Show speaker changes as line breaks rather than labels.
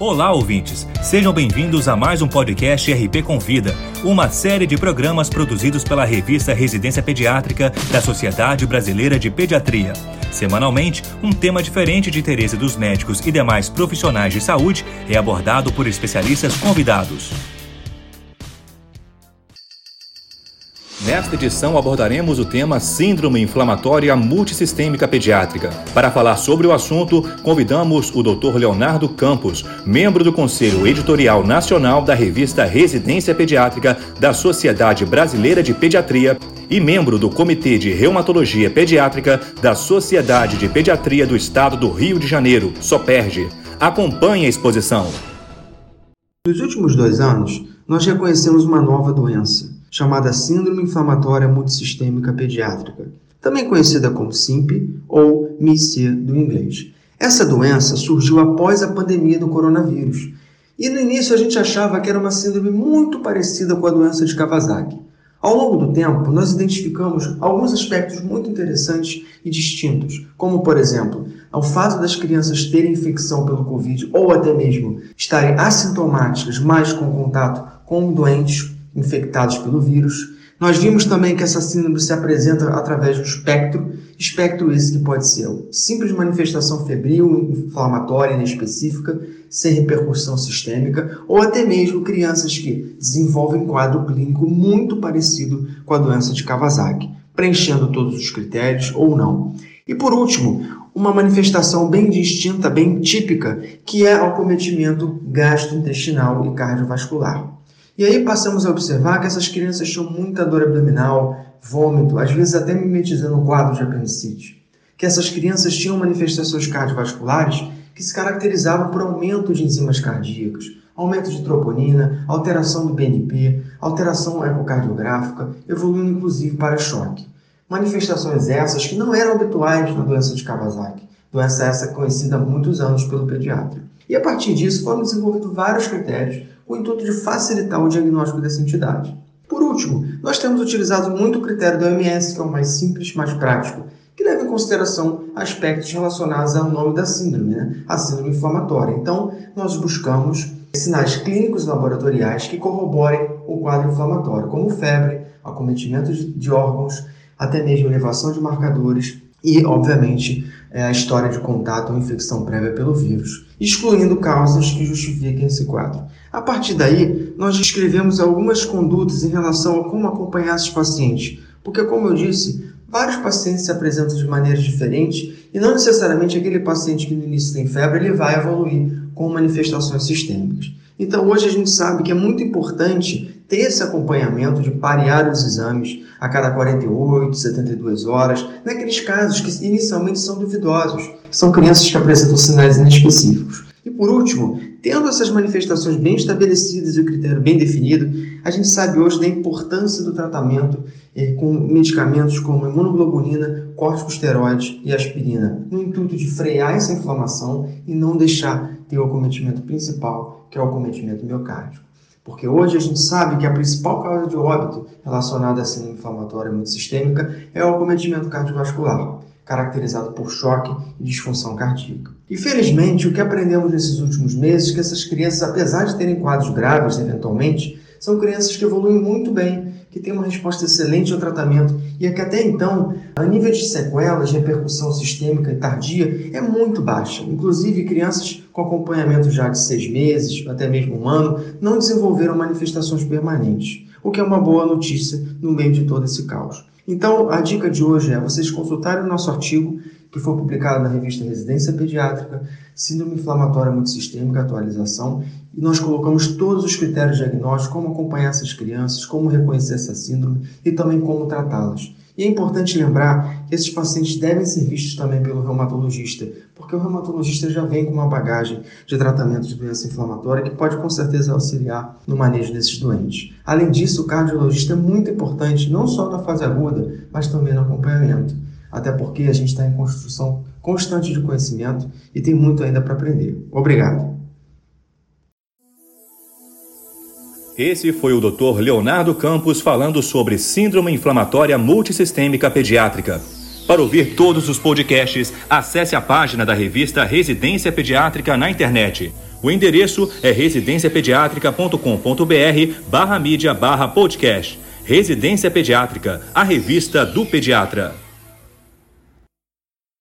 Olá, ouvintes! Sejam bem-vindos a mais um podcast RP Convida, uma série de programas produzidos pela revista Residência Pediátrica da Sociedade Brasileira de Pediatria. Semanalmente, um tema diferente de interesse dos médicos e demais profissionais de saúde é abordado por especialistas convidados. Nesta edição abordaremos o tema Síndrome Inflamatória Multissistêmica Pediátrica. Para falar sobre o assunto, convidamos o Dr. Leonardo Campos, membro do Conselho Editorial Nacional da revista Residência Pediátrica da Sociedade Brasileira de Pediatria e membro do Comitê de Reumatologia Pediátrica da Sociedade de Pediatria do Estado do Rio de Janeiro, SOPERGE. Acompanhe a exposição.
Nos últimos dois anos, nós reconhecemos uma nova doença chamada Síndrome Inflamatória Multissistêmica Pediátrica, também conhecida como SIMP ou MIC do inglês. Essa doença surgiu após a pandemia do coronavírus. E no início a gente achava que era uma síndrome muito parecida com a doença de Kawasaki. Ao longo do tempo, nós identificamos alguns aspectos muito interessantes e distintos, como, por exemplo, o fato das crianças terem infecção pelo Covid ou até mesmo estarem assintomáticas, mas com contato com doentes infectados pelo vírus. Nós vimos também que essa síndrome se apresenta através do espectro, espectro esse que pode ser simples manifestação febril, inflamatória inespecífica, sem repercussão sistêmica, ou até mesmo crianças que desenvolvem quadro clínico muito parecido com a doença de Kawasaki, preenchendo todos os critérios ou não. E por último, uma manifestação bem distinta, bem típica, que é o acometimento gastrointestinal e cardiovascular. E aí passamos a observar que essas crianças tinham muita dor abdominal, vômito, às vezes até mimetizando o quadro de apendicite. Que essas crianças tinham manifestações cardiovasculares que se caracterizavam por aumento de enzimas cardíacas, aumento de troponina, alteração do BNP, alteração ecocardiográfica, evoluindo inclusive para choque. Manifestações essas que não eram habituais na doença de Kawasaki, doença essa conhecida há muitos anos pelo pediatra. E a partir disso foram desenvolvidos vários critérios com o intuito de facilitar o diagnóstico dessa entidade. Por último, nós temos utilizado muito o critério do OMS, que é o mais simples, mais prático, que leva em consideração aspectos relacionados ao nome da síndrome, né? a síndrome inflamatória. Então, nós buscamos sinais clínicos laboratoriais que corroborem o quadro inflamatório, como febre, acometimento de órgãos, até mesmo elevação de marcadores e, obviamente, é, a história de contato ou infecção prévia pelo vírus, excluindo causas que justifiquem esse quadro. A partir daí, nós descrevemos algumas condutas em relação a como acompanhar esses pacientes, porque, como eu disse, vários pacientes se apresentam de maneiras diferentes e não necessariamente aquele paciente que no início tem febre ele vai evoluir com manifestações sistêmicas. Então, hoje a gente sabe que é muito importante ter esse acompanhamento de parear os exames a cada 48, 72 horas, naqueles casos que inicialmente são duvidosos, são crianças que apresentam sinais inespecíficos. E por último, tendo essas manifestações bem estabelecidas e o critério bem definido, a gente sabe hoje da importância do tratamento eh, com medicamentos como imunoglobulina, corticosteroides e aspirina, no intuito de frear essa inflamação e não deixar ter o acometimento principal, que é o acometimento miocárdico. Porque hoje a gente sabe que a principal causa de óbito relacionada à síndrome inflamatória multissistêmica é o acometimento cardiovascular caracterizado por choque e disfunção cardíaca. Infelizmente, o que aprendemos nesses últimos meses é que essas crianças, apesar de terem quadros graves eventualmente, são crianças que evoluem muito bem, que têm uma resposta excelente ao tratamento e é que até então a nível de sequelas, repercussão sistêmica e tardia é muito baixa. Inclusive, crianças com acompanhamento já de seis meses, até mesmo um ano, não desenvolveram manifestações permanentes, o que é uma boa notícia no meio de todo esse caos. Então, a dica de hoje é vocês consultarem o nosso artigo que foi publicado na revista Residência Pediátrica, Síndrome Inflamatória Multissistêmica, atualização, e nós colocamos todos os critérios diagnósticos, como acompanhar essas crianças, como reconhecer essa síndrome e também como tratá-las. E é importante lembrar que esses pacientes devem ser vistos também pelo reumatologista, porque o reumatologista já vem com uma bagagem de tratamento de doença inflamatória que pode com certeza auxiliar no manejo desses doentes. Além disso, o cardiologista é muito importante, não só na fase aguda, mas também no acompanhamento. Até porque a gente está em construção constante de conhecimento e tem muito ainda para aprender. Obrigado.
Esse foi o Dr. Leonardo Campos falando sobre Síndrome Inflamatória Multissistêmica Pediátrica. Para ouvir todos os podcasts, acesse a página da revista Residência Pediátrica na internet O endereço é residenciapediatrica.com.br barra mídia barra podcast. Residência Pediátrica, a revista do pediatra.